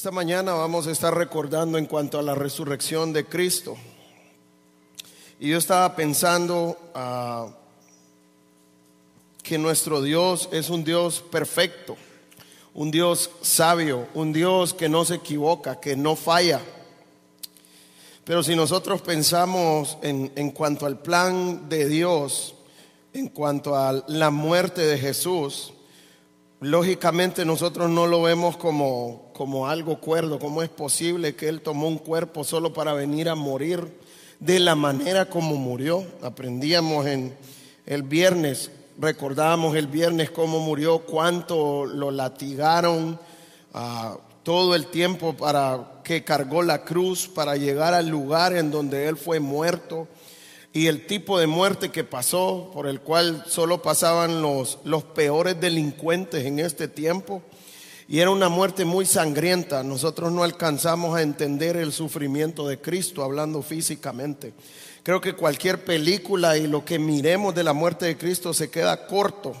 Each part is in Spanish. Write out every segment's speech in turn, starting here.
Esta mañana vamos a estar recordando en cuanto a la resurrección de Cristo. Y yo estaba pensando ah, que nuestro Dios es un Dios perfecto, un Dios sabio, un Dios que no se equivoca, que no falla. Pero si nosotros pensamos en, en cuanto al plan de Dios, en cuanto a la muerte de Jesús, lógicamente nosotros no lo vemos como, como algo cuerdo, cómo es posible que Él tomó un cuerpo solo para venir a morir de la manera como murió. Aprendíamos en el viernes, recordábamos el viernes cómo murió, cuánto lo latigaron, ah, todo el tiempo para que cargó la cruz para llegar al lugar en donde Él fue muerto y el tipo de muerte que pasó, por el cual solo pasaban los, los peores delincuentes en este tiempo. Y era una muerte muy sangrienta. Nosotros no alcanzamos a entender el sufrimiento de Cristo hablando físicamente. Creo que cualquier película y lo que miremos de la muerte de Cristo se queda corto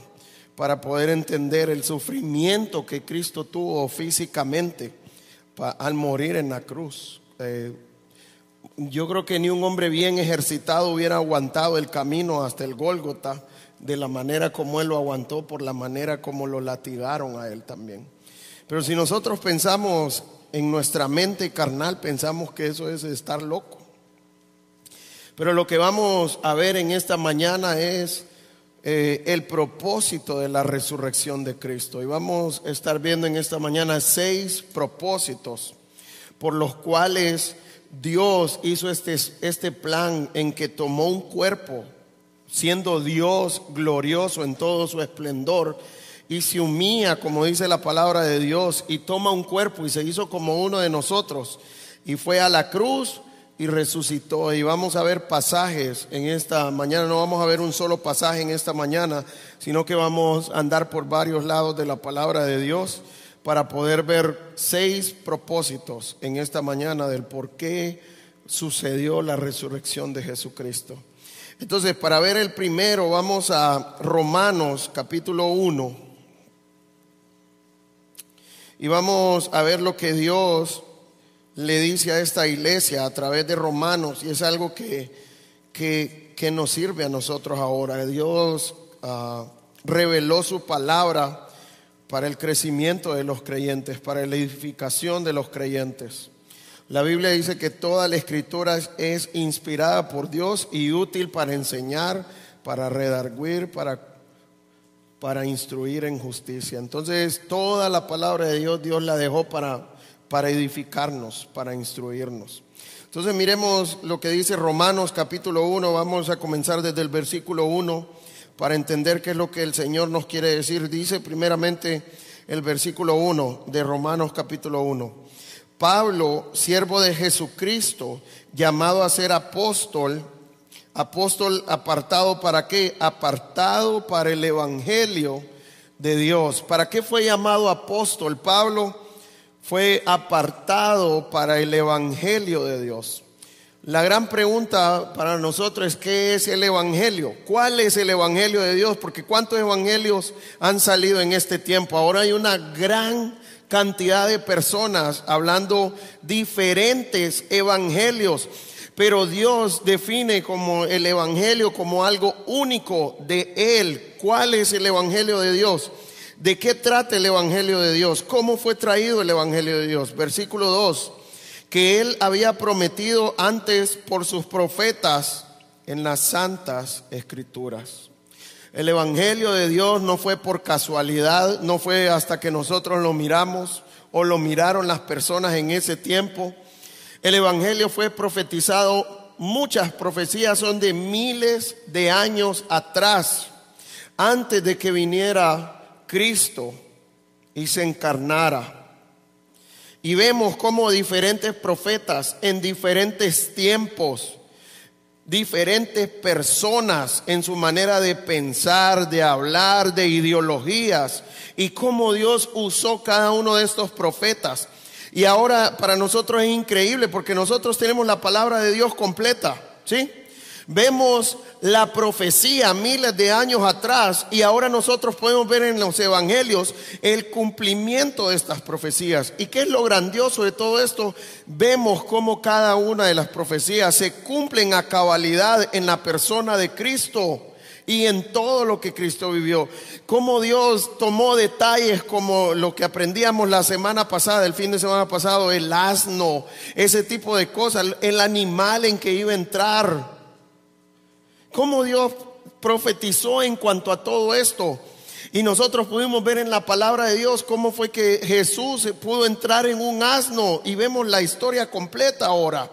para poder entender el sufrimiento que Cristo tuvo físicamente al morir en la cruz. Eh, yo creo que ni un hombre bien ejercitado hubiera aguantado el camino hasta el Gólgota de la manera como él lo aguantó, por la manera como lo latigaron a él también. Pero si nosotros pensamos en nuestra mente carnal, pensamos que eso es estar loco. Pero lo que vamos a ver en esta mañana es eh, el propósito de la resurrección de Cristo. Y vamos a estar viendo en esta mañana seis propósitos por los cuales Dios hizo este, este plan en que tomó un cuerpo, siendo Dios glorioso en todo su esplendor, y se humilla, como dice la palabra de Dios, y toma un cuerpo y se hizo como uno de nosotros, y fue a la cruz y resucitó. Y vamos a ver pasajes en esta mañana, no vamos a ver un solo pasaje en esta mañana, sino que vamos a andar por varios lados de la palabra de Dios para poder ver seis propósitos en esta mañana del por qué sucedió la resurrección de Jesucristo. Entonces, para ver el primero, vamos a Romanos capítulo 1. Y vamos a ver lo que Dios le dice a esta iglesia a través de Romanos. Y es algo que, que, nos sirve a nosotros ahora. Dios ah, reveló su palabra para el crecimiento de los creyentes, para la edificación de los creyentes. La Biblia dice que toda la escritura es inspirada por Dios y útil para enseñar, para redarguir, para, para instruir en justicia. Entonces, toda la palabra de Dios, Dios la dejó para, para edificarnos, para instruirnos. Entonces, miremos lo que dice Romanos capítulo 1. Vamos a comenzar desde el versículo 1 para entender qué es lo que el Señor nos quiere decir. Dice primeramente el versículo 1 de Romanos capítulo 1. Pablo, siervo de Jesucristo, llamado a ser apóstol, apóstol apartado para qué? Apartado para el Evangelio de Dios. ¿Para qué fue llamado apóstol? Pablo fue apartado para el Evangelio de Dios. La gran pregunta para nosotros es ¿qué es el Evangelio? ¿Cuál es el Evangelio de Dios? Porque ¿cuántos evangelios han salido en este tiempo? Ahora hay una gran cantidad de personas hablando diferentes evangelios, pero Dios define como el Evangelio como algo único de Él. ¿Cuál es el Evangelio de Dios? ¿De qué trata el Evangelio de Dios? ¿Cómo fue traído el Evangelio de Dios? Versículo 2 que él había prometido antes por sus profetas en las santas escrituras. El Evangelio de Dios no fue por casualidad, no fue hasta que nosotros lo miramos o lo miraron las personas en ese tiempo. El Evangelio fue profetizado, muchas profecías son de miles de años atrás, antes de que viniera Cristo y se encarnara. Y vemos cómo diferentes profetas en diferentes tiempos, diferentes personas en su manera de pensar, de hablar, de ideologías, y cómo Dios usó cada uno de estos profetas. Y ahora para nosotros es increíble porque nosotros tenemos la palabra de Dios completa, ¿sí? Vemos la profecía miles de años atrás y ahora nosotros podemos ver en los evangelios el cumplimiento de estas profecías. ¿Y qué es lo grandioso de todo esto? Vemos cómo cada una de las profecías se cumplen a cabalidad en la persona de Cristo y en todo lo que Cristo vivió. Cómo Dios tomó detalles como lo que aprendíamos la semana pasada, el fin de semana pasado, el asno, ese tipo de cosas, el animal en que iba a entrar cómo Dios profetizó en cuanto a todo esto. Y nosotros pudimos ver en la palabra de Dios cómo fue que Jesús pudo entrar en un asno y vemos la historia completa ahora.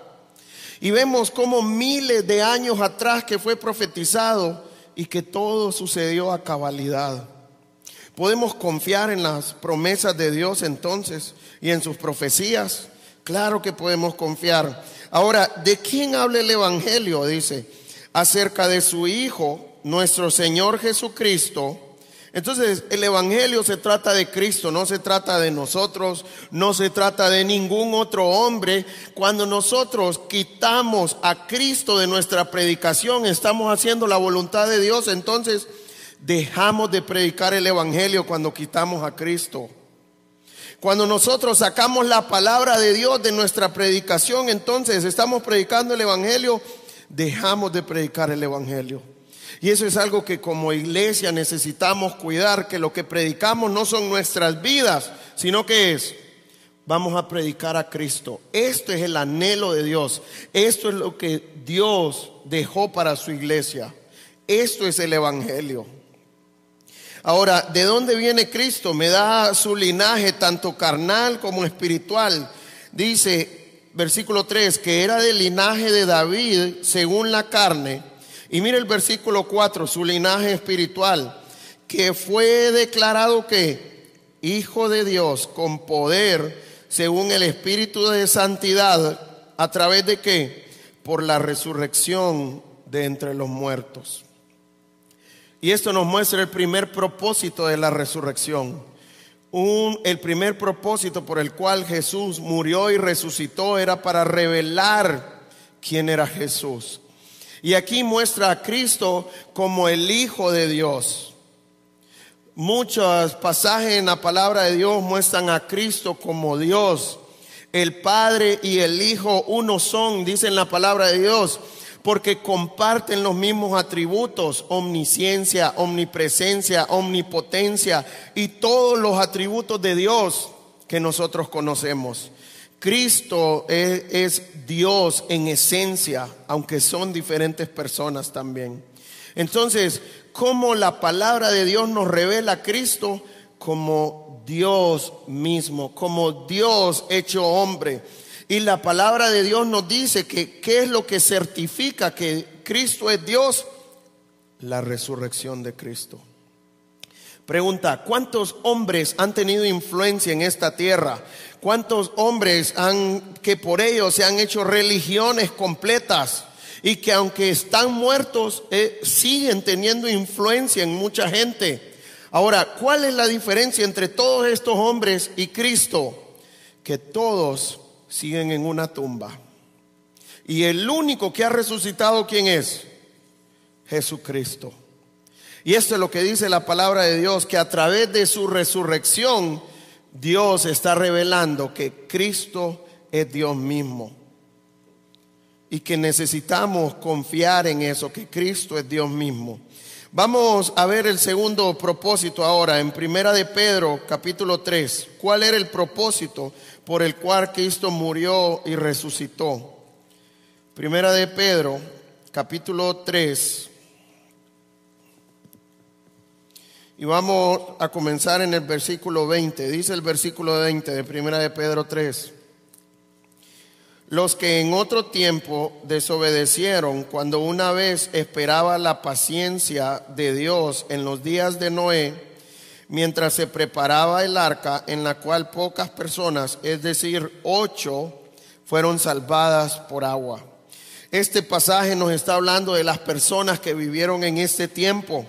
Y vemos cómo miles de años atrás que fue profetizado y que todo sucedió a cabalidad. Podemos confiar en las promesas de Dios entonces y en sus profecías. Claro que podemos confiar. Ahora, ¿de quién habla el Evangelio? Dice, acerca de su Hijo, nuestro Señor Jesucristo. Entonces el Evangelio se trata de Cristo, no se trata de nosotros, no se trata de ningún otro hombre. Cuando nosotros quitamos a Cristo de nuestra predicación, estamos haciendo la voluntad de Dios, entonces dejamos de predicar el Evangelio cuando quitamos a Cristo. Cuando nosotros sacamos la palabra de Dios de nuestra predicación, entonces estamos predicando el Evangelio dejamos de predicar el Evangelio. Y eso es algo que como iglesia necesitamos cuidar, que lo que predicamos no son nuestras vidas, sino que es, vamos a predicar a Cristo. Esto es el anhelo de Dios. Esto es lo que Dios dejó para su iglesia. Esto es el Evangelio. Ahora, ¿de dónde viene Cristo? Me da su linaje tanto carnal como espiritual. Dice, versículo 3, que era del linaje de David según la carne. Y mire el versículo 4, su linaje espiritual, que fue declarado que Hijo de Dios con poder según el Espíritu de Santidad, a través de qué? Por la resurrección de entre los muertos. Y esto nos muestra el primer propósito de la resurrección el primer propósito por el cual Jesús murió y resucitó era para revelar quién era Jesús. Y aquí muestra a Cristo como el Hijo de Dios. Muchos pasajes en la palabra de Dios muestran a Cristo como Dios. El Padre y el Hijo uno son, dice la palabra de Dios porque comparten los mismos atributos, omnisciencia, omnipresencia, omnipotencia y todos los atributos de Dios que nosotros conocemos. Cristo es, Dios en esencia, aunque son diferentes personas también. Entonces, ¿cómo la palabra de Dios nos revela a Cristo? Como Dios mismo, como Dios hecho hombre. Y la palabra de Dios nos dice que qué es lo que certifica que Cristo es Dios, la resurrección de Cristo. Pregunta, ¿cuántos hombres han tenido influencia en esta tierra? ¿Cuántos hombres han que por ellos se han hecho religiones completas y que aunque están muertos eh, siguen teniendo influencia en mucha gente? Ahora, ¿cuál es la diferencia entre todos estos hombres y Cristo? Que todos siguen en una tumba. Y el único que ha resucitado, ¿quién es? Jesucristo. Y esto es lo que dice la palabra de Dios, que a través de su resurrección, Dios está revelando que Cristo es Dios mismo. Y que necesitamos confiar en eso, que Cristo es Dios mismo. Vamos a ver el segundo propósito ahora, en Primera de Pedro, capítulo 3. ¿Cuál era el propósito por el cual Cristo murió y resucitó? Primera de Pedro, capítulo 3. Y vamos a comenzar en el versículo 20. Dice el versículo 20 de Primera de Pedro 3 los que en otro tiempo desobedecieron cuando una vez esperaba la paciencia de Dios en los días de Noé, mientras se preparaba el arca en la cual pocas personas, es decir, ocho, fueron salvadas por agua. Este pasaje nos está hablando de las personas que vivieron en este tiempo,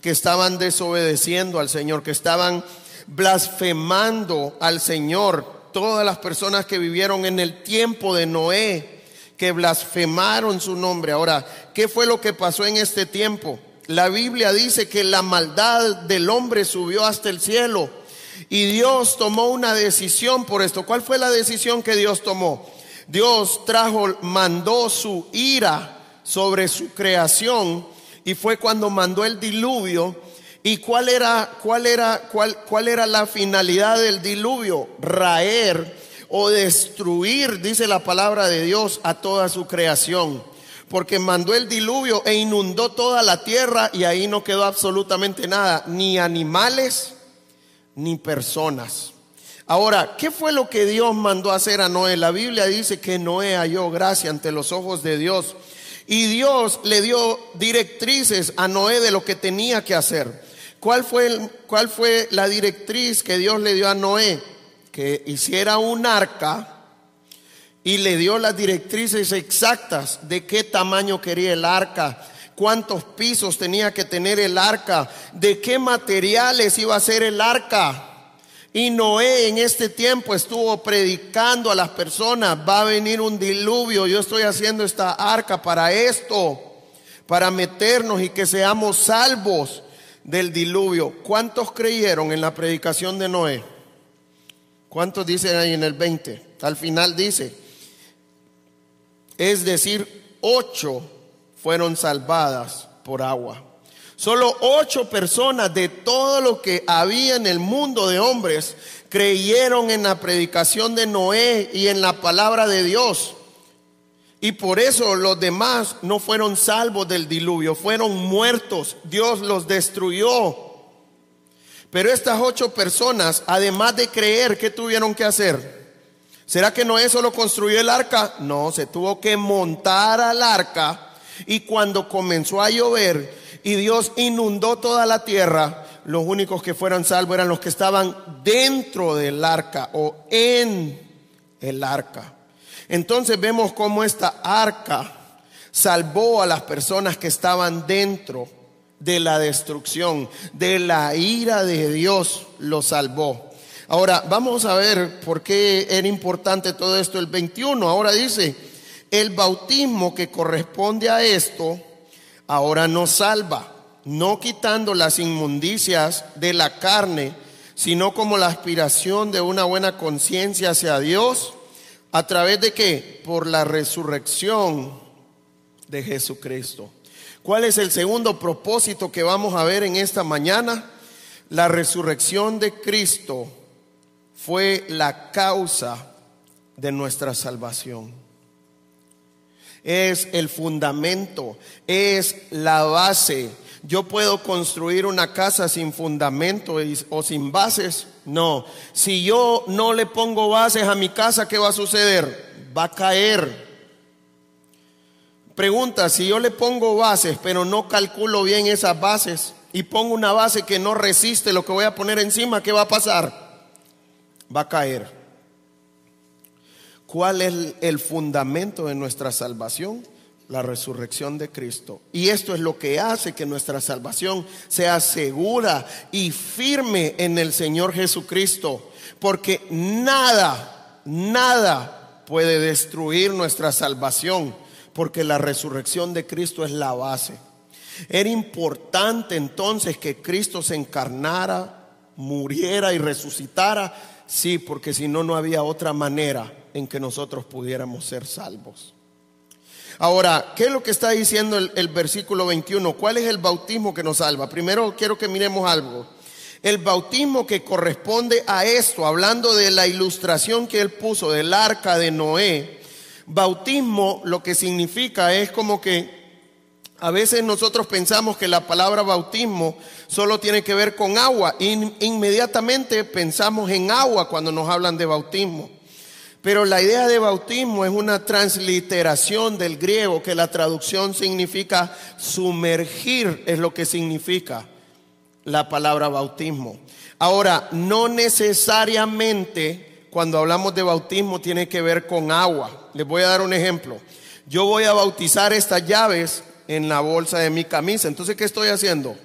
que estaban desobedeciendo al Señor, que estaban blasfemando al Señor, todas las personas que vivieron en el tiempo de Noé, que blasfemaron su nombre. Ahora, ¿qué fue lo que pasó en este tiempo? La Biblia dice que la maldad del hombre subió hasta el cielo y Dios tomó una decisión por esto. ¿Cuál fue la decisión que Dios tomó? Dios trajo, mandó su ira sobre su creación y fue cuando mandó el diluvio. ¿Y cuál era, cuál era, cuál, cuál era la finalidad del diluvio? Raer o destruir, dice la palabra de Dios, a toda su creación porque mandó el diluvio e inundó toda la tierra y ahí no quedó absolutamente nada, ni animales ni personas. Ahora, ¿qué fue lo que Dios mandó hacer a Noé? La Biblia dice que Noé halló gracia ante los ojos de Dios y Dios le dio directrices a Noé de lo que tenía que hacer. ¿Cuál fue, cuál fue la directriz que Dios le dio a Noé? Que hiciera un arca y le dio las directrices exactas de qué tamaño quería el arca, cuántos pisos tenía que tener el arca, de qué materiales iba a ser el arca. Y Noé en este tiempo estuvo predicando a las personas, va a venir un diluvio, yo estoy haciendo esta arca para esto, para meternos y que seamos salvos del diluvio. ¿Cuántos creyeron en la predicación de Noé? ¿Cuántos dicen ahí en el 20? Al final dice, es decir, ocho fueron salvadas por agua. Solo ocho personas de todo lo que había en el mundo de hombres creyeron en la predicación de Noé y en la palabra de Dios. Y por eso los demás no fueron salvos del diluvio, fueron muertos. Dios los destruyó. Pero estas ocho personas, además de creer, ¿qué tuvieron que hacer? ¿Será que Noé solo construyó el arca? No, se tuvo que montar al arca y cuando comenzó a llover y Dios inundó toda la tierra, los únicos que fueron salvos eran los que estaban dentro del arca o en el arca. Entonces vemos cómo esta arca salvó a las personas que estaban dentro de la destrucción, de la ira de Dios, lo salvó. Ahora, vamos a ver por qué era importante todo esto. El 21 ahora dice, el bautismo que corresponde a esto ahora nos salva, no quitando las inmundicias de la carne, sino como la aspiración de una buena conciencia hacia Dios, a través de qué? Por la resurrección de Jesucristo. ¿Cuál es el segundo propósito que vamos a ver en esta mañana? La resurrección de Cristo fue la causa de nuestra salvación. Es el fundamento, es la base. Yo puedo construir una casa sin fundamento o sin bases. No, si yo no le pongo bases a mi casa, ¿qué va a suceder? Va a caer. Pregunta, si yo le pongo bases, pero no calculo bien esas bases y pongo una base que no resiste lo que voy a poner encima, ¿qué va a pasar? Va a caer. ¿Cuál es el fundamento de nuestra salvación? La resurrección de Cristo. Y esto es lo que hace que nuestra salvación sea segura y firme en el Señor Jesucristo. Porque nada, nada puede destruir nuestra salvación. Porque la resurrección de Cristo es la base. Era importante entonces que Cristo se encarnara, muriera y resucitara Sí, porque si no, no había otra manera en que nosotros pudiéramos ser salvos. Ahora, ¿qué es lo que está diciendo el, versículo 21? ¿Cuál es el bautismo que nos salva? Primero quiero que miremos algo. El bautismo que corresponde a esto, hablando de la ilustración que él puso del arca de Noé, bautismo lo que significa es como que a veces nosotros pensamos que la palabra bautismo solo tiene que ver con agua. inmediatamente pensamos en agua cuando nos hablan de bautismo. Pero la idea de bautismo es una transliteración del griego, que la traducción significa sumergir, es lo que significa la palabra bautismo. Ahora, no necesariamente cuando hablamos de bautismo tiene que ver con agua. Les voy a dar un ejemplo. Yo voy a bautizar estas llaves en la bolsa de mi camisa. Entonces, ¿qué estoy haciendo?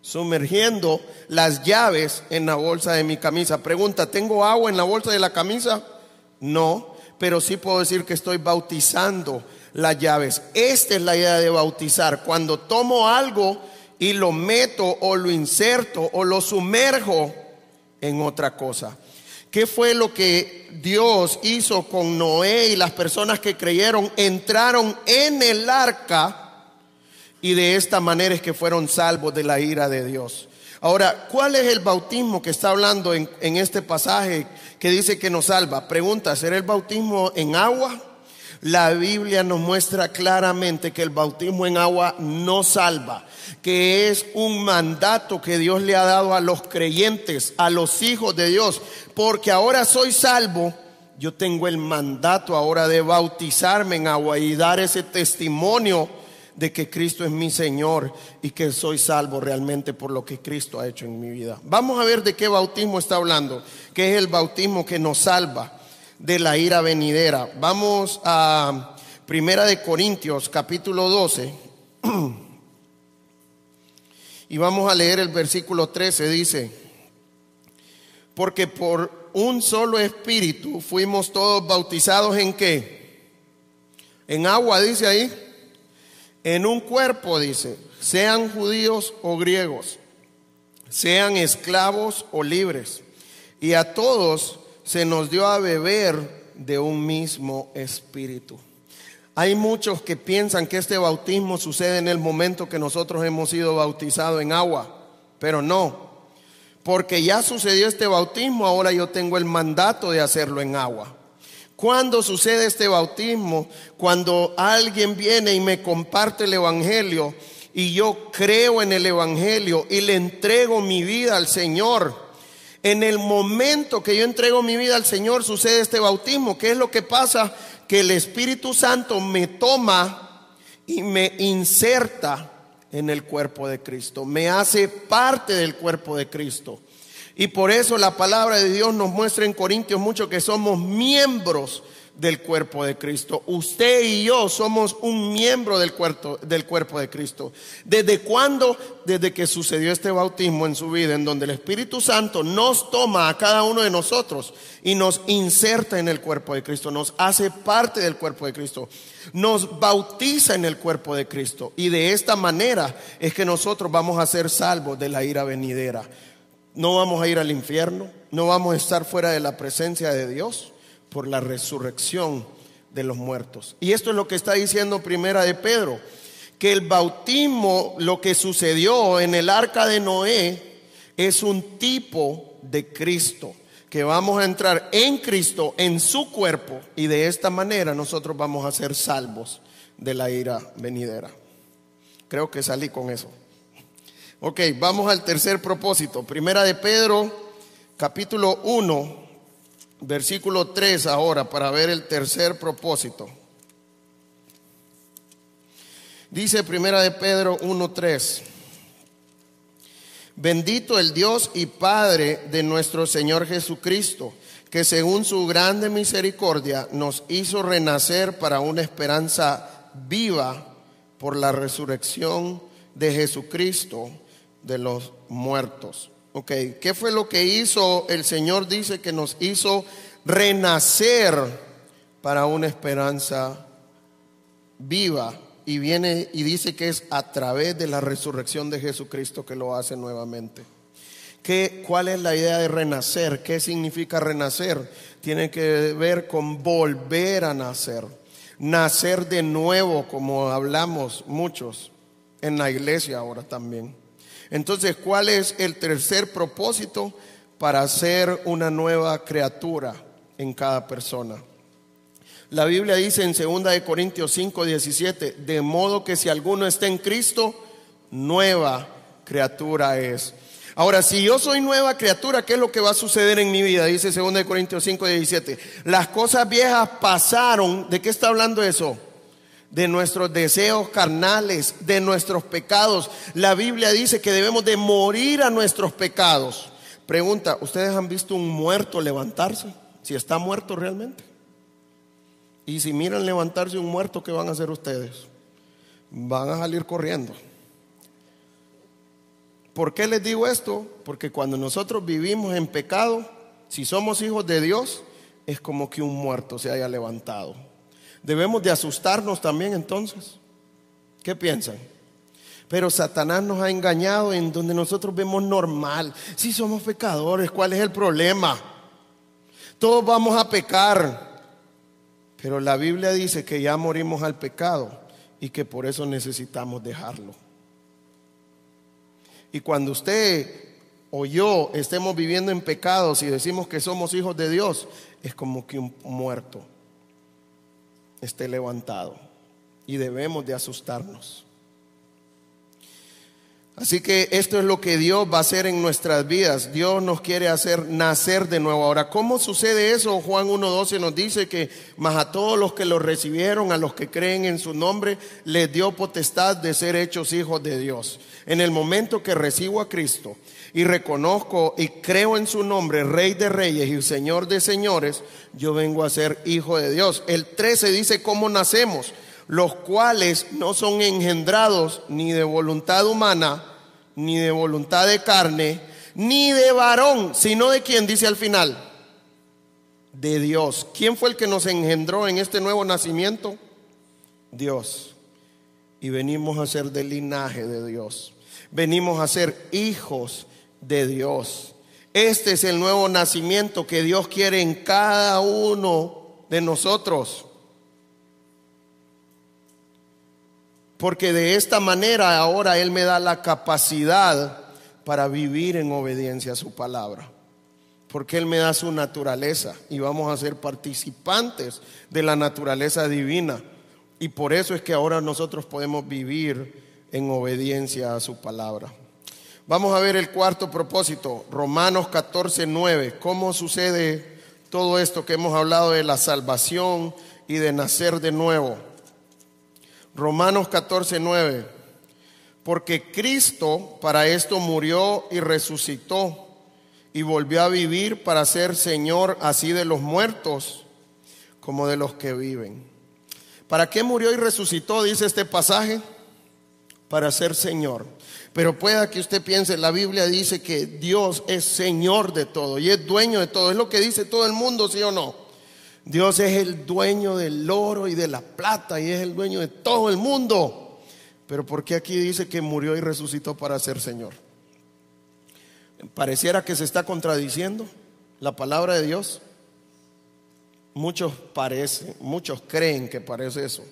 Sumergiendo las llaves en la bolsa de mi camisa. Pregunta, ¿tengo agua en la bolsa de la camisa? No, pero sí puedo decir que estoy bautizando las llaves. Esta es la idea de bautizar. Cuando tomo algo y lo meto o lo inserto o lo sumerjo en otra cosa. ¿Qué fue lo que Dios hizo con Noé y las personas que creyeron? Entraron en el arca y de esta manera es que fueron salvos de la ira de Dios. Ahora, ¿cuál es el bautismo que está hablando en, este pasaje que dice que nos salva? Pregunta, ¿será el bautismo en agua? La Biblia nos muestra claramente que el bautismo en agua no salva, que es un mandato que Dios le ha dado a los creyentes, a los hijos de Dios, porque ahora soy salvo. Yo tengo el mandato ahora de bautizarme en agua y dar ese testimonio de que Cristo es mi Señor y que soy salvo realmente por lo que Cristo ha hecho en mi vida. Vamos a ver de qué bautismo está hablando, que es el bautismo que nos salva de la ira venidera. Vamos a Primera de Corintios capítulo 12 y vamos a leer el versículo 13. Dice, porque por un solo espíritu fuimos todos bautizados en qué? En agua, dice ahí. En un cuerpo, dice, sean judíos o griegos, sean esclavos o libres. Y a todos se nos dio a beber de un mismo espíritu. Hay muchos que piensan que este bautismo sucede en el momento que nosotros hemos sido bautizados en agua, pero no, porque ya sucedió este bautismo, ahora yo tengo el mandato de hacerlo en agua. ¿Cuándo sucede este bautismo? Cuando alguien viene y me comparte el Evangelio y yo creo en el Evangelio y le entrego mi vida al Señor. En el momento que yo entrego mi vida al Señor sucede este bautismo. ¿Qué es lo que pasa? Que el Espíritu Santo me toma y me inserta en el cuerpo de Cristo. Me hace parte del cuerpo de Cristo. Y por eso la palabra de Dios nos muestra en Corintios mucho que somos miembros del cuerpo de Cristo. Usted y yo somos un miembro del cuerpo, del cuerpo de Cristo. ¿Desde cuándo? Desde que sucedió este bautismo en su vida, en donde el Espíritu Santo nos toma a cada uno de nosotros y nos inserta en el cuerpo de Cristo, nos hace parte del cuerpo de Cristo, nos bautiza en el cuerpo de Cristo. Y de esta manera es que nosotros vamos a ser salvos de la ira venidera. No vamos a ir al infierno, no vamos a estar fuera de la presencia de Dios por la resurrección de los muertos. Y esto es lo que está diciendo Primera de Pedro, que el bautismo, lo que sucedió en el arca de Noé, es un tipo de Cristo, que vamos a entrar en Cristo, en su cuerpo, y de esta manera nosotros vamos a ser salvos de la ira venidera. Creo que salí con eso. Ok, vamos al tercer propósito. Primera de Pedro, capítulo 1, versículo 3 ahora para ver el tercer propósito. Dice Primera de Pedro 1:3. Bendito el Dios y Padre de nuestro Señor Jesucristo, que según su grande misericordia nos hizo renacer para una esperanza viva por la resurrección de Jesucristo de los muertos. Ok, ¿qué fue lo que hizo? El Señor dice que nos hizo renacer para una esperanza viva. Y viene y dice que es a través de la resurrección de Jesucristo que lo hace nuevamente. ¿Qué, ¿Cuál es la idea de renacer? ¿Qué significa renacer? Tiene que ver con volver a nacer. Nacer de nuevo, como hablamos muchos en la iglesia ahora también. Entonces, ¿cuál es el tercer propósito? Para ser una nueva criatura en cada persona. La Biblia dice en 2 Corintios 5, 17, de modo que si alguno está en Cristo, nueva criatura es. Ahora, si yo soy nueva criatura, ¿qué es lo que va a suceder en mi vida? Dice 2 Corintios 5, 17. Las cosas viejas pasaron. ¿De qué está hablando eso? De nuestros deseos carnales, de nuestros pecados. La Biblia dice que debemos de morir a nuestros pecados. Pregunta, ¿ustedes han visto un muerto levantarse? Si está muerto realmente. Y si miran levantarse un muerto, ¿qué van a hacer ustedes? Van a salir corriendo. ¿Por qué les digo esto? Porque cuando nosotros vivimos en pecado, si somos hijos de Dios, es como que un muerto se haya levantado. Debemos de asustarnos también entonces. ¿Qué piensan? Pero Satanás nos ha engañado en donde nosotros vemos normal. Si somos pecadores, ¿cuál es el problema? Todos vamos a pecar. Pero la Biblia dice que ya morimos al pecado y que por eso necesitamos dejarlo. Y cuando usted o yo estemos viviendo en pecados y decimos que somos hijos de Dios, es como que un muerto esté levantado y debemos de asustarnos. Así que esto es lo que Dios va a hacer en nuestras vidas. Dios nos quiere hacer nacer de nuevo. Ahora, ¿cómo sucede eso? Juan 1.12 nos dice que más a todos los que lo recibieron, a los que creen en su nombre, les dio potestad de ser hechos hijos de Dios. En el momento que recibo a Cristo y reconozco y creo en su nombre, Rey de Reyes y Señor de Señores, yo vengo a ser hijo de Dios. El 13 dice cómo nacemos los cuales no son engendrados ni de voluntad humana, ni de voluntad de carne, ni de varón, sino de quien dice al final, de Dios. ¿Quién fue el que nos engendró en este nuevo nacimiento? Dios. Y venimos a ser del linaje de Dios. Venimos a ser hijos de Dios. Este es el nuevo nacimiento que Dios quiere en cada uno de nosotros. porque de esta manera ahora Él me da la capacidad para vivir en obediencia a su palabra. Porque Él me da su naturaleza y vamos a ser participantes de la naturaleza divina. Y por eso es que ahora nosotros podemos vivir en obediencia a su palabra. Vamos a ver el cuarto propósito, Romanos 14, 9. ¿Cómo sucede todo esto que hemos hablado de la salvación y de nacer de nuevo? Romanos 14, 9. Porque Cristo para esto murió y resucitó y volvió a vivir para ser Señor así de los muertos como de los que viven. ¿Para qué murió y resucitó? Dice este pasaje. Para ser Señor. Pero pueda que usted piense, la Biblia dice que Dios es Señor de todo y es dueño de todo. Es lo que dice todo el mundo, ¿sí o no? Dios es el dueño del oro y de la plata y es el dueño de todo el mundo. Pero ¿por qué aquí dice que murió y resucitó para ser Señor? Pareciera que se está contradiciendo la palabra de Dios. Muchos parecen, muchos creen que parece eso,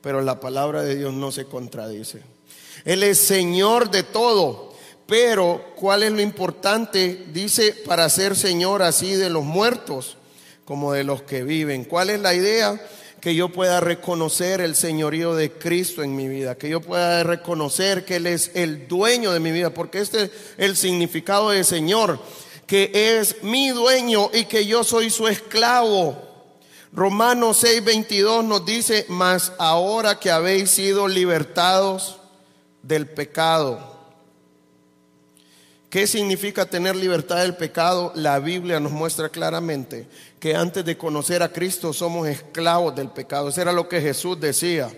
pero la palabra de Dios no se contradice. Él es Señor de todo, pero ¿cuál es lo importante? Dice para ser Señor así de los muertos como de los que viven. ¿Cuál es la idea? Que yo pueda reconocer el señorío de Cristo en mi vida, que yo pueda reconocer que Él es el dueño de mi vida, porque este es el significado de Señor, que es mi dueño y que yo soy su esclavo. Romanos 6:22 nos dice, mas ahora que habéis sido libertados del pecado ¿Qué significa tener libertad del pecado? La Biblia nos muestra claramente que antes de conocer a Cristo somos esclavos del pecado. Eso era lo que Jesús decía,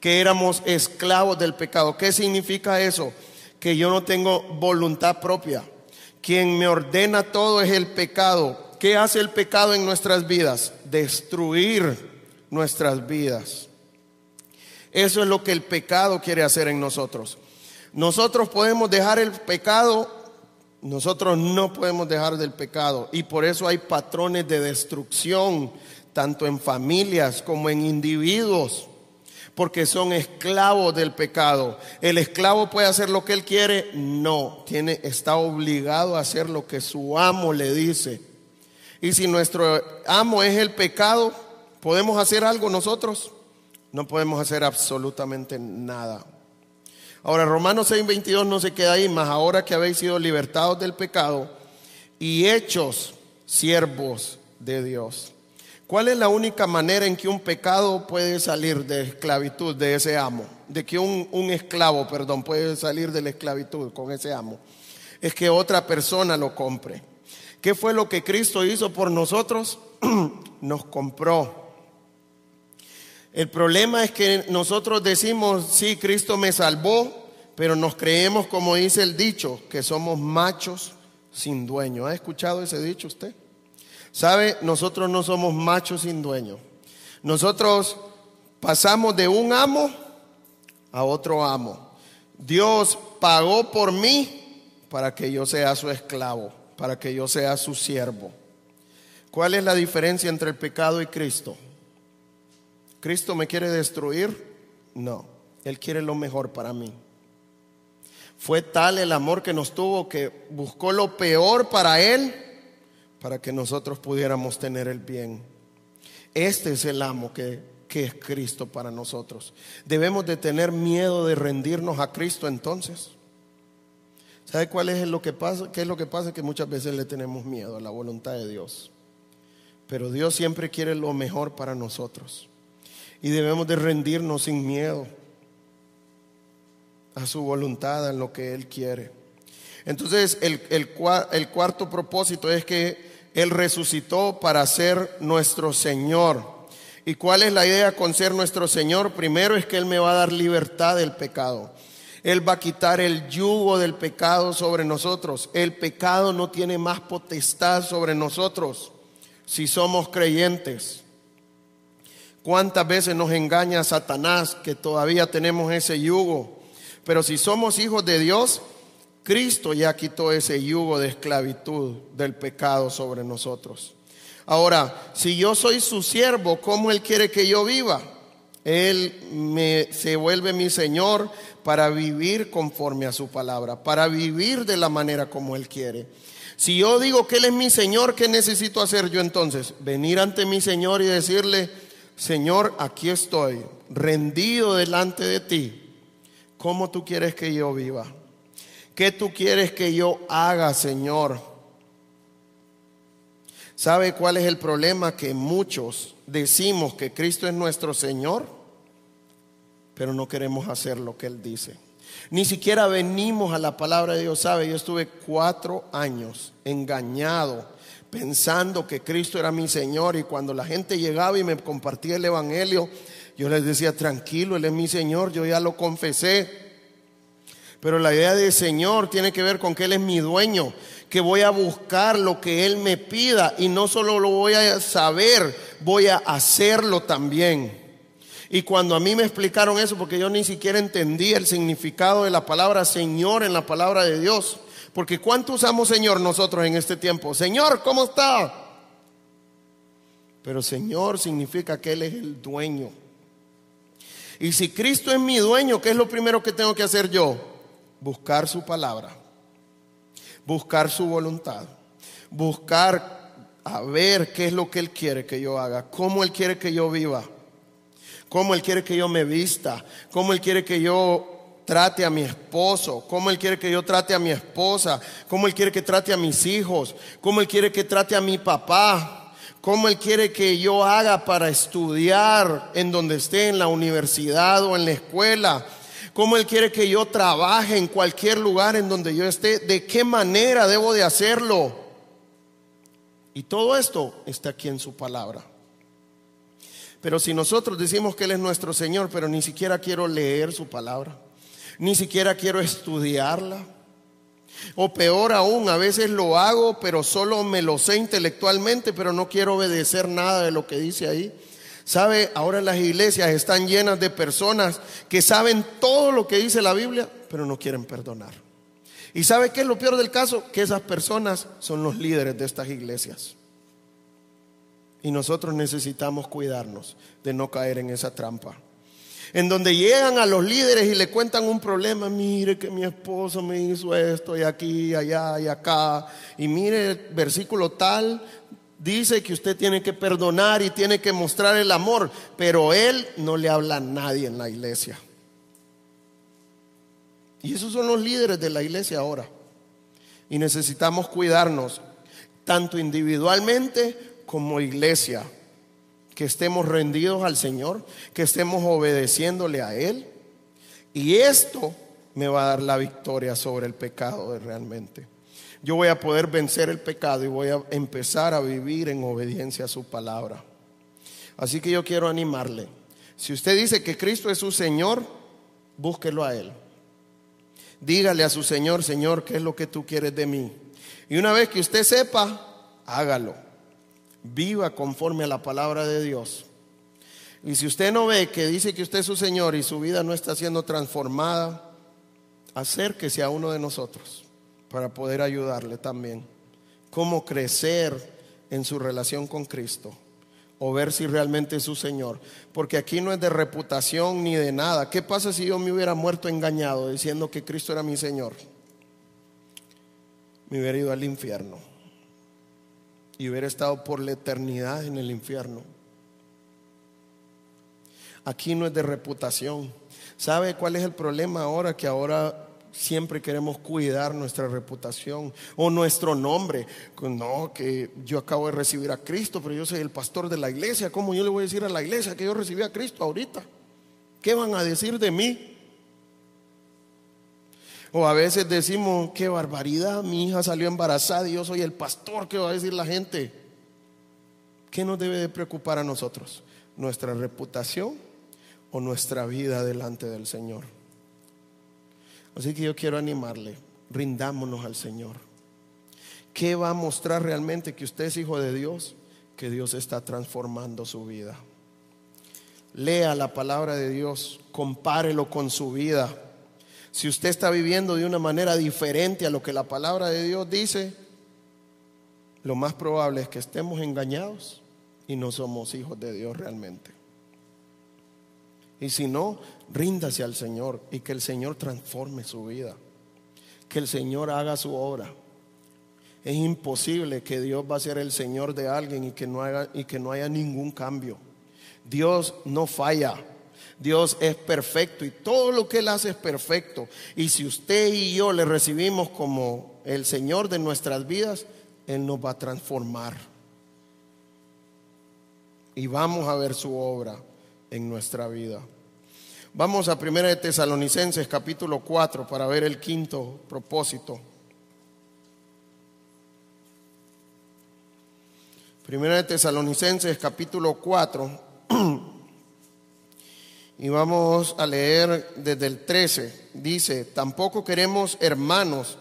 que éramos esclavos del pecado. ¿Qué significa eso? Que yo no tengo voluntad propia. Quien me ordena todo es el pecado. ¿Qué hace el pecado en nuestras vidas? Destruir nuestras vidas. Eso es lo que el pecado quiere hacer en nosotros. Nosotros podemos dejar el pecado nosotros no podemos dejar del pecado y por eso hay patrones de destrucción, tanto en familias como en individuos, porque son esclavos del pecado. ¿El esclavo puede hacer lo que él quiere? No, tiene, está obligado a hacer lo que su amo le dice. Y si nuestro amo es el pecado, ¿podemos hacer algo nosotros? No podemos hacer absolutamente nada. Ahora, Romanos 6:22 no se queda ahí, más ahora que habéis sido libertados del pecado y hechos siervos de Dios. ¿Cuál es la única manera en que un pecado puede salir de esclavitud de ese amo? De que un, un esclavo, perdón, puede salir de la esclavitud con ese amo. Es que otra persona lo compre. ¿Qué fue lo que Cristo hizo por nosotros? Nos compró el problema es que nosotros decimos, sí, Cristo me salvó, pero nos creemos, como dice el dicho, que somos machos sin dueño. ¿Ha escuchado ese dicho usted? ¿Sabe? Nosotros no somos machos sin dueño. Nosotros pasamos de un amo a otro amo. Dios pagó por mí para que yo sea su esclavo, para que yo sea su siervo. ¿Cuál es la diferencia entre el pecado y Cristo? ¿Cristo me quiere destruir? No, Él quiere lo mejor para mí. Fue tal el amor que nos tuvo que buscó lo peor para Él para que nosotros pudiéramos tener el bien. Este es el amo que, que es Cristo para nosotros. Debemos de tener miedo de rendirnos a Cristo entonces. ¿Sabe cuál es lo que pasa? ¿Qué es lo que pasa? Que muchas veces le tenemos miedo a la voluntad de Dios. Pero Dios siempre quiere lo mejor para nosotros. Y debemos de rendirnos sin miedo a su voluntad, en lo que Él quiere. Entonces, el, el, el cuarto propósito es que Él resucitó para ser nuestro Señor. ¿Y cuál es la idea con ser nuestro Señor? Primero es que Él me va a dar libertad del pecado. Él va a quitar el yugo del pecado sobre nosotros. El pecado no tiene más potestad sobre nosotros si somos creyentes. ¿Cuántas veces nos engaña Satanás que todavía tenemos ese yugo? Pero si somos hijos de Dios, Cristo ya quitó ese yugo de esclavitud del pecado sobre nosotros. Ahora, si yo soy su siervo, ¿cómo Él quiere que yo viva? Él me, se vuelve mi Señor para vivir conforme a su palabra, para vivir de la manera como Él quiere. Si yo digo que Él es mi Señor, ¿qué necesito hacer yo entonces? Venir ante mi Señor y decirle, Señor, aquí estoy, rendido delante de ti. ¿Cómo tú quieres que yo viva? ¿Qué tú quieres que yo haga, Señor? ¿Sabe cuál es el problema? Que muchos decimos que Cristo es nuestro Señor, pero no queremos hacer lo que Él dice. Ni siquiera venimos a la palabra de Dios. Sabe, yo estuve cuatro años engañado, pensando que Cristo era mi Señor y cuando la gente llegaba y me compartía el Evangelio, yo les decía, tranquilo, Él es mi Señor, yo ya lo confesé. Pero la idea de Señor tiene que ver con que Él es mi dueño, que voy a buscar lo que Él me pida y no solo lo voy a saber, voy a hacerlo también. Y cuando a mí me explicaron eso, porque yo ni siquiera entendía el significado de la palabra Señor en la palabra de Dios, porque ¿cuánto usamos Señor nosotros en este tiempo? Señor, ¿cómo está? Pero Señor significa que Él es el dueño. Y si Cristo es mi dueño, ¿qué es lo primero que tengo que hacer yo? Buscar su palabra, buscar su voluntad, buscar a ver qué es lo que Él quiere que yo haga, cómo Él quiere que yo viva cómo Él quiere que yo me vista, cómo Él quiere que yo trate a mi esposo, cómo Él quiere que yo trate a mi esposa, cómo Él quiere que trate a mis hijos, cómo Él quiere que trate a mi papá, cómo Él quiere que yo haga para estudiar en donde esté, en la universidad o en la escuela, cómo Él quiere que yo trabaje en cualquier lugar en donde yo esté, de qué manera debo de hacerlo. Y todo esto está aquí en su palabra. Pero si nosotros decimos que Él es nuestro Señor, pero ni siquiera quiero leer su palabra, ni siquiera quiero estudiarla, o peor aún, a veces lo hago, pero solo me lo sé intelectualmente, pero no quiero obedecer nada de lo que dice ahí. ¿Sabe? Ahora las iglesias están llenas de personas que saben todo lo que dice la Biblia, pero no quieren perdonar. ¿Y sabe qué es lo peor del caso? Que esas personas son los líderes de estas iglesias. Y nosotros necesitamos cuidarnos de no caer en esa trampa. En donde llegan a los líderes y le cuentan un problema, mire que mi esposo me hizo esto y aquí, allá y acá. Y mire, el versículo tal dice que usted tiene que perdonar y tiene que mostrar el amor, pero él no le habla a nadie en la iglesia. Y esos son los líderes de la iglesia ahora. Y necesitamos cuidarnos, tanto individualmente como iglesia, que estemos rendidos al Señor, que estemos obedeciéndole a Él. Y esto me va a dar la victoria sobre el pecado realmente. Yo voy a poder vencer el pecado y voy a empezar a vivir en obediencia a su palabra. Así que yo quiero animarle. Si usted dice que Cristo es su Señor, búsquelo a Él. Dígale a su Señor, Señor, ¿qué es lo que tú quieres de mí? Y una vez que usted sepa, hágalo Viva conforme a la palabra de Dios. Y si usted no ve que dice que usted es su Señor y su vida no está siendo transformada, acérquese a uno de nosotros para poder ayudarle también. Cómo crecer en su relación con Cristo o ver si realmente es su Señor. Porque aquí no es de reputación ni de nada. ¿Qué pasa si yo me hubiera muerto engañado diciendo que Cristo era mi Señor? Me hubiera ido al infierno y hubiera estado por la eternidad en el infierno. Aquí no es de reputación. ¿Sabe cuál es el problema ahora? Que ahora siempre queremos cuidar nuestra reputación o nuestro nombre. No, que yo acabo de recibir a Cristo, pero yo soy el pastor de la iglesia. ¿Cómo yo le voy a decir a la iglesia que yo recibí a Cristo ahorita? ¿Qué van a decir de mí? O a veces decimos, qué barbaridad, mi hija salió embarazada y yo soy el pastor, ¿qué va a decir la gente? ¿Qué nos debe de preocupar a nosotros? ¿Nuestra reputación o nuestra vida delante del Señor? Así que yo quiero animarle, rindámonos al Señor. ¿Qué va a mostrar realmente que usted es hijo de Dios? Que Dios está transformando su vida. Lea la palabra de Dios, compárelo con su vida. Si usted está viviendo de una manera diferente a lo que la palabra de Dios dice, lo más probable es que estemos engañados y no somos hijos de Dios realmente. Y si no, ríndase al Señor y que el Señor transforme su vida. Que el Señor haga su obra. Es imposible que Dios va a ser el Señor de alguien y que no, haga, y que no haya ningún cambio. Dios no falla. Dios es perfecto y todo lo que Él hace es perfecto. Y si usted y yo le recibimos como el Señor de nuestras vidas, Él nos va a transformar. Y vamos a ver su obra en nuestra vida. Vamos a Primera de Tesalonicenses capítulo 4 para ver el quinto propósito. Primera de Tesalonicenses capítulo 4 y vamos a leer desde el 13. Dice, tampoco queremos hermanos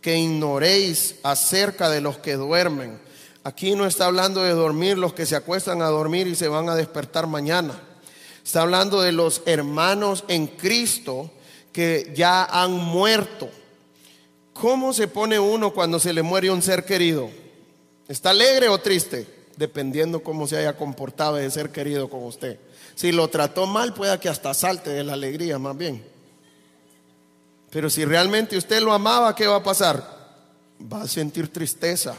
que ignoréis acerca de los que duermen. Aquí no está hablando de dormir los que se acuestan a dormir y se van a despertar mañana Está hablando de los hermanos en Cristo que ya han muerto. ¿Cómo se pone uno cuando se le muere un ser querido? ¿Está alegre o triste? Dependiendo cómo se haya comportado ese ser querido con usted. Si lo trató mal, pueda que hasta salte de la alegría, más bien. Pero si realmente usted lo amaba, ¿qué va a pasar? Va a sentir tristeza.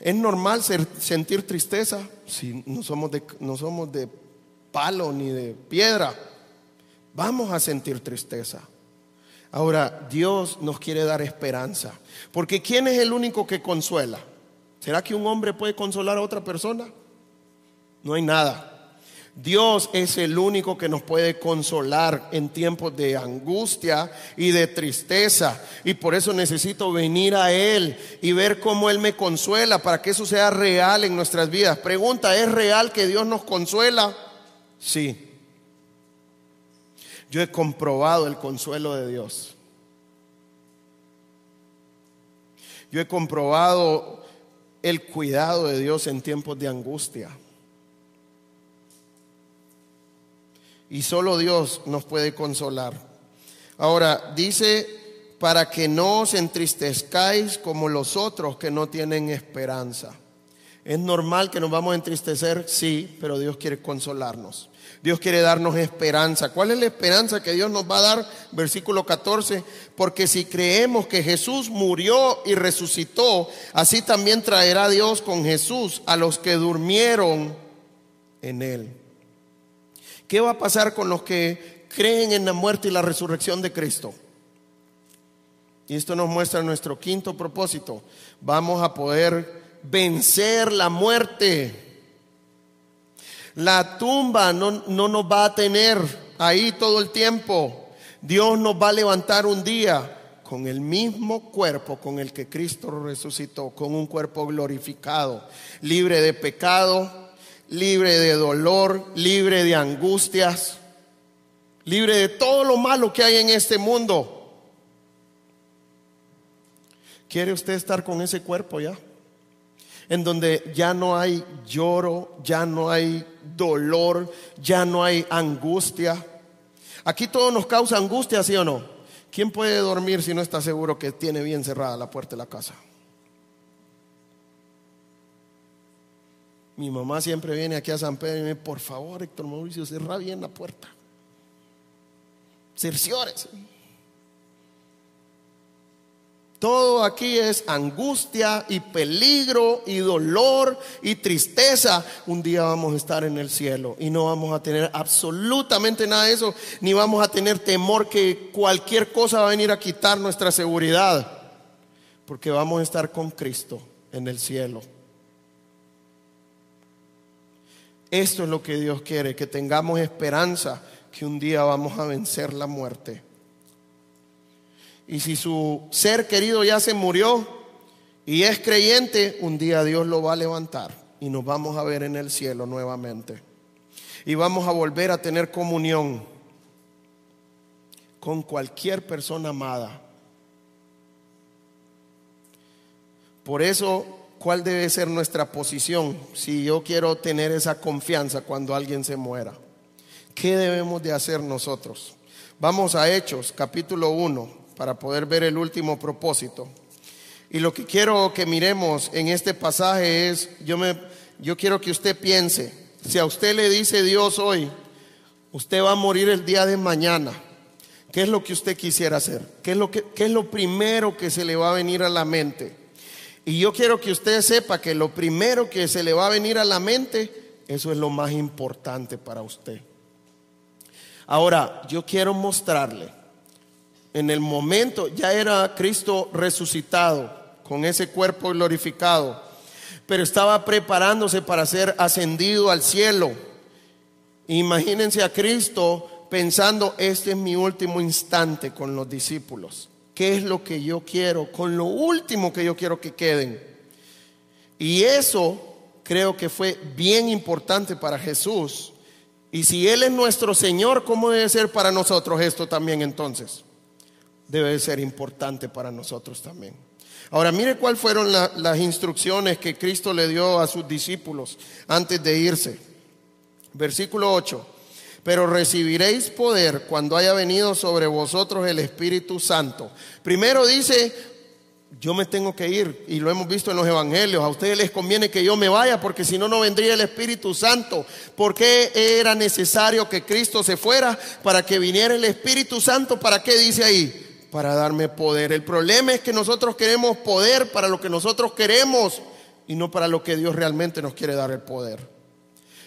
¿Es normal sentir tristeza si no somos, de, no somos de palo ni de piedra? Vamos a sentir tristeza. Ahora, Dios nos quiere dar esperanza. Porque ¿quién es el único que consuela? ¿Será que un hombre puede consolar a otra persona? No hay nada. Dios es el único que nos puede consolar en tiempos de angustia y de tristeza. Y por eso necesito venir a Él y ver cómo Él me consuela para que eso sea real en nuestras vidas. Pregunta, ¿es real que Dios nos consuela? Sí. Yo he comprobado el consuelo de Dios. Yo he comprobado el cuidado de Dios en tiempos de angustia. Y solo Dios nos puede consolar. Ahora, dice, para que no os entristezcáis como los otros que no tienen esperanza. ¿Es normal que nos vamos a entristecer? Sí, pero Dios quiere consolarnos. Dios quiere darnos esperanza. ¿Cuál es la esperanza que Dios nos va a dar? Versículo 14. Porque si creemos que Jesús murió y resucitó, así también traerá Dios con Jesús a los que durmieron en él. ¿Qué va a pasar con los que creen en la muerte y la resurrección de Cristo? Y esto nos muestra nuestro quinto propósito. Vamos a poder vencer la muerte. La tumba no, no, nos va a tener ahí todo el tiempo. Dios nos va a levantar un día con el mismo cuerpo con el que Cristo resucitó, con un cuerpo glorificado, libre de pecado, libre de dolor, libre de angustias, libre de todo lo malo que hay en este mundo. ¿Quiere usted estar con ese cuerpo ya? en donde ya no hay lloro, ya no hay dolor, ya no hay angustia. Aquí todo nos causa angustia, ¿sí o no? ¿Quién puede dormir si no está seguro que tiene bien cerrada la puerta de la casa? Mi mamá siempre viene aquí a San Pedro y me dice, por favor, Héctor Mauricio, cierra bien la puerta. Cerciores. Todo aquí es angustia y peligro y dolor y tristeza. Un día vamos a estar en el cielo y no vamos a tener absolutamente nada de eso, ni vamos a tener temor que cualquier cosa va a venir a quitar nuestra seguridad, porque vamos a estar con Cristo en el cielo. Esto es lo que Dios quiere, que tengamos esperanza que un día vamos a vencer la muerte. Y si su ser querido ya se murió y es creyente, un día Dios lo va a levantar y nos vamos a ver en el cielo nuevamente. Y vamos a volver a tener comunión con cualquier persona amada. Por eso ¿Cuál debe ser nuestra posición si yo quiero tener esa confianza cuando alguien se muera? ¿Qué debemos de hacer nosotros? Vamos a Hechos, capítulo 1, para poder ver el último propósito. Y lo que quiero que miremos en este pasaje es, yo, me, yo quiero que usted piense, si a usted le dice Dios hoy, usted va a morir el día de mañana, ¿qué es lo que usted quisiera hacer? ¿Qué es lo, que, qué es lo primero que se le va a venir a la mente? Y yo quiero que usted sepa que lo primero que se le va a venir a la mente, eso es lo más importante para usted. Ahora, yo quiero mostrarle, en el momento, ya era Cristo resucitado con ese cuerpo glorificado, pero estaba preparándose para ser ascendido al cielo. Imagínense a Cristo pensando, este es mi último instante con los discípulos qué es lo que yo quiero, con lo último que yo quiero que queden. Y eso creo que fue bien importante para Jesús. Y si Él es nuestro Señor, ¿cómo debe ser para nosotros esto también entonces? Debe ser importante para nosotros también. Ahora mire cuáles fueron las instrucciones que Cristo le dio a sus discípulos antes de irse. Versículo 8 pero recibiréis poder cuando haya venido sobre vosotros el Espíritu Santo. Primero dice, yo me tengo que ir, y lo hemos visto en los evangelios, a ustedes les conviene que yo me vaya, porque si no, no vendría el Espíritu Santo. ¿Por qué era necesario que Cristo se fuera para que viniera el Espíritu Santo? ¿Para qué dice ahí? Para darme poder. El problema es que nosotros queremos poder para lo que nosotros queremos y no para lo que Dios realmente nos quiere dar el poder.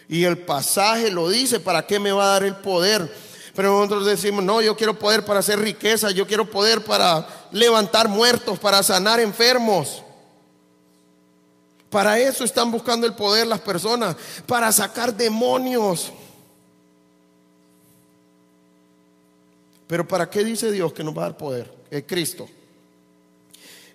Y el pasaje lo dice, ¿para qué me va a dar el poder? Pero nosotros decimos, no, yo quiero poder para hacer riqueza, yo quiero poder para levantar muertos, para sanar enfermos. Para eso están buscando el poder las personas, para sacar demonios. Pero ¿para qué dice Dios que nos va a dar poder? Es Cristo.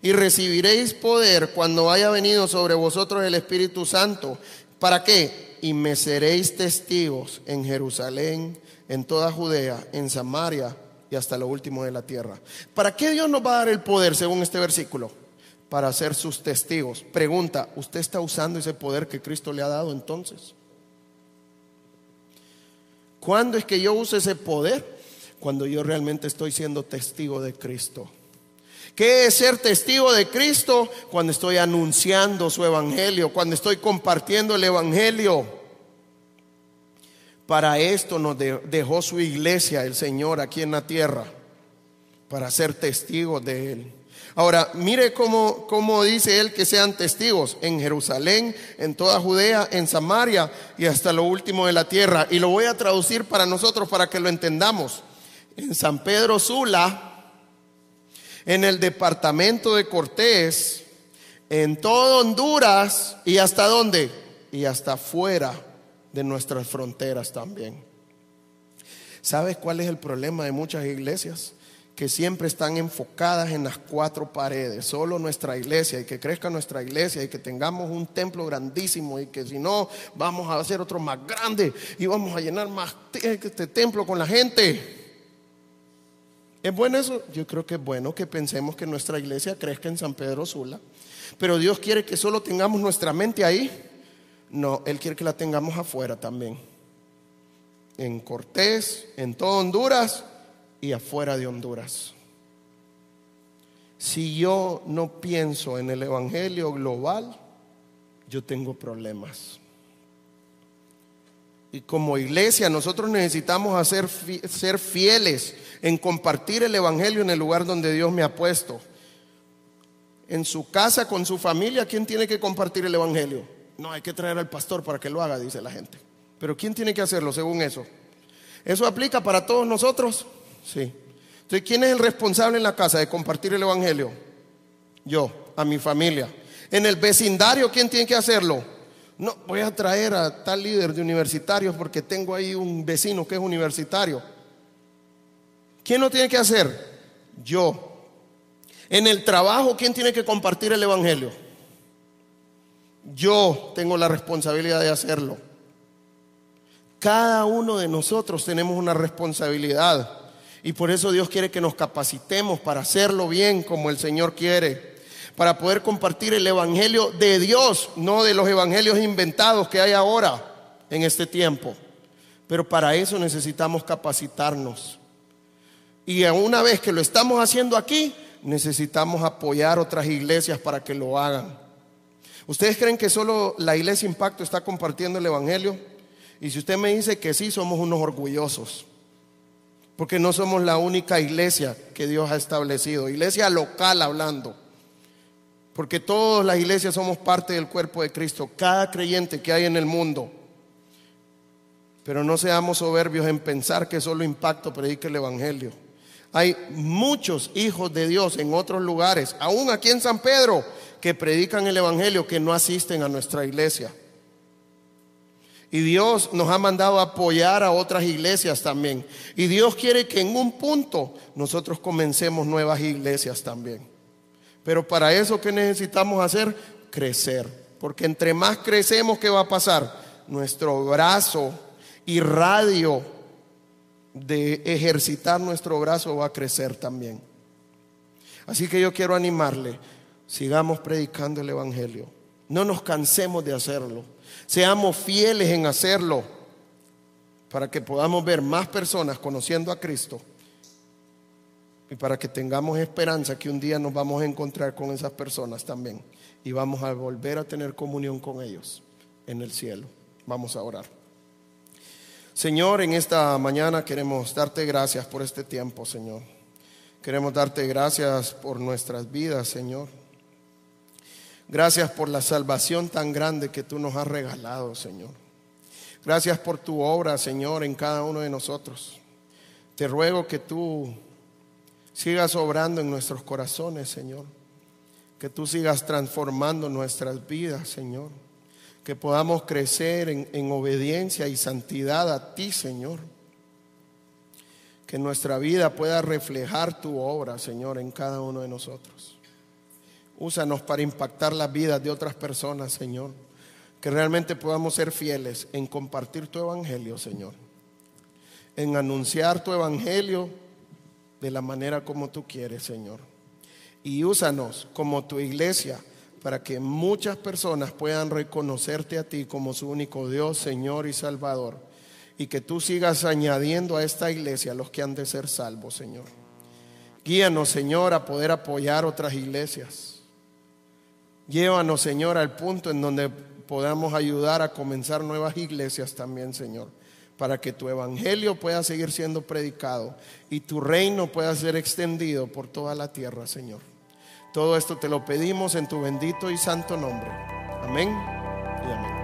Y recibiréis poder cuando haya venido sobre vosotros el Espíritu Santo. ¿Para qué? Y me seréis testigos en Jerusalén, en toda Judea, en Samaria y hasta lo último de la tierra. ¿Para qué Dios nos va a dar el poder según este versículo? Para ser sus testigos. Pregunta, ¿usted está usando ese poder que Cristo le ha dado entonces? ¿Cuándo es que yo uso ese poder? Cuando yo realmente estoy siendo testigo de Cristo. ¿Qué es ser testigo de Cristo? Cuando estoy anunciando su evangelio, cuando estoy compartiendo el evangelio. Para esto nos dejó su iglesia el Señor aquí en la tierra, para ser testigos de Él. Ahora, mire cómo, cómo, dice Él que sean testigos en Jerusalén, en toda Judea, en Samaria y hasta lo último de la tierra. Y lo voy a traducir para nosotros para que lo entendamos. En San Pedro Sula, en el departamento de Cortés, en todo Honduras y hasta dónde? Y hasta fuera de nuestras fronteras también. ¿Sabes cuál es el problema de muchas iglesias? Que siempre están enfocadas en las cuatro paredes, solo nuestra iglesia y que crezca nuestra iglesia y que tengamos un templo grandísimo y que si no vamos a hacer otro más grande y vamos a llenar más este templo con la gente. ¿Es bueno eso? Yo creo que es bueno que pensemos que nuestra iglesia crezca en San Pedro Sula. Pero Dios quiere que solo tengamos nuestra mente ahí. No, Él quiere que la tengamos afuera también. En Cortés, en todo Honduras y afuera de Honduras. Si yo no pienso en el Evangelio global, yo tengo problemas. Y como iglesia nosotros necesitamos hacer, ser fieles en compartir el Evangelio en el lugar donde Dios me ha puesto. En su casa, con su familia, ¿quién tiene que compartir el Evangelio? No, hay que traer al pastor para que lo haga, dice la gente. Pero ¿quién tiene que hacerlo según eso? ¿Eso aplica para todos nosotros? Sí. Entonces, ¿quién es el responsable en la casa de compartir el Evangelio? Yo, a mi familia. En el vecindario, ¿quién tiene que hacerlo? No, voy a traer a tal líder de universitarios porque tengo ahí un vecino que es universitario. ¿Quién lo tiene que hacer? Yo. En el trabajo, ¿quién tiene que compartir el Evangelio? Yo tengo la responsabilidad de hacerlo. Cada uno de nosotros tenemos una responsabilidad. Y por eso Dios quiere que nos capacitemos para hacerlo bien como el Señor quiere para poder compartir el Evangelio de Dios, no de los evangelios inventados que hay ahora en este tiempo. Pero para eso necesitamos capacitarnos. Y una vez que lo estamos haciendo aquí, necesitamos apoyar otras iglesias para que lo hagan. ¿Ustedes creen que solo la iglesia Impacto está compartiendo el Evangelio? Y si usted me dice que sí, somos unos orgullosos. Porque no somos la única iglesia que Dios ha establecido. Iglesia local hablando. Porque todas las iglesias somos parte del cuerpo de Cristo, cada creyente que hay en el mundo. Pero no seamos soberbios en pensar que solo impacto predica el Evangelio. Hay muchos hijos de Dios en otros lugares, aún aquí en San Pedro, que predican el Evangelio, que no asisten a nuestra iglesia. Y Dios nos ha mandado apoyar a otras iglesias también. Y Dios quiere que en un punto nosotros comencemos nuevas iglesias también. Pero para eso, ¿qué necesitamos hacer? Crecer. Porque entre más crecemos, ¿qué va a pasar? Nuestro brazo y radio de ejercitar nuestro brazo va a crecer también. Así que yo quiero animarle, sigamos predicando el Evangelio. No nos cansemos de hacerlo. Seamos fieles en hacerlo para que podamos ver más personas conociendo a Cristo y para que tengamos esperanza que un día nos vamos a encontrar con esas personas también y vamos a volver a tener comunión con ellos en el cielo. Vamos a orar. Señor, en esta mañana queremos darte gracias por este tiempo, Señor. Queremos darte gracias por nuestras vidas, Señor. Gracias por la salvación tan grande que tú nos has regalado, Señor. Gracias por tu obra, Señor, en cada uno de nosotros. Te ruego que tú sigas obrando en nuestros corazones, Señor. Que tú sigas transformando nuestras vidas, Señor. Que podamos crecer en, en, obediencia y santidad a ti, Señor. Que nuestra vida pueda reflejar tu obra, Señor, en cada uno de nosotros. Úsanos para impactar las vidas de otras personas, Señor. Que realmente podamos ser fieles en compartir tu evangelio, Señor. En anunciar tu evangelio de la manera como tú quieres, Señor. Y úsanos como tu iglesia para que muchas personas puedan reconocerte a ti como su único Dios, Señor y Salvador. Y que tú sigas añadiendo a esta iglesia los que han de ser salvos, Señor. Guíanos, Señor, a poder apoyar otras iglesias. Llévanos, Señor, al punto en donde podamos ayudar a comenzar nuevas iglesias también, Señor para que tu evangelio pueda seguir siendo predicado y tu reino pueda ser extendido por toda la tierra, Señor. Todo esto te lo pedimos en tu bendito y santo nombre. Amén y amén.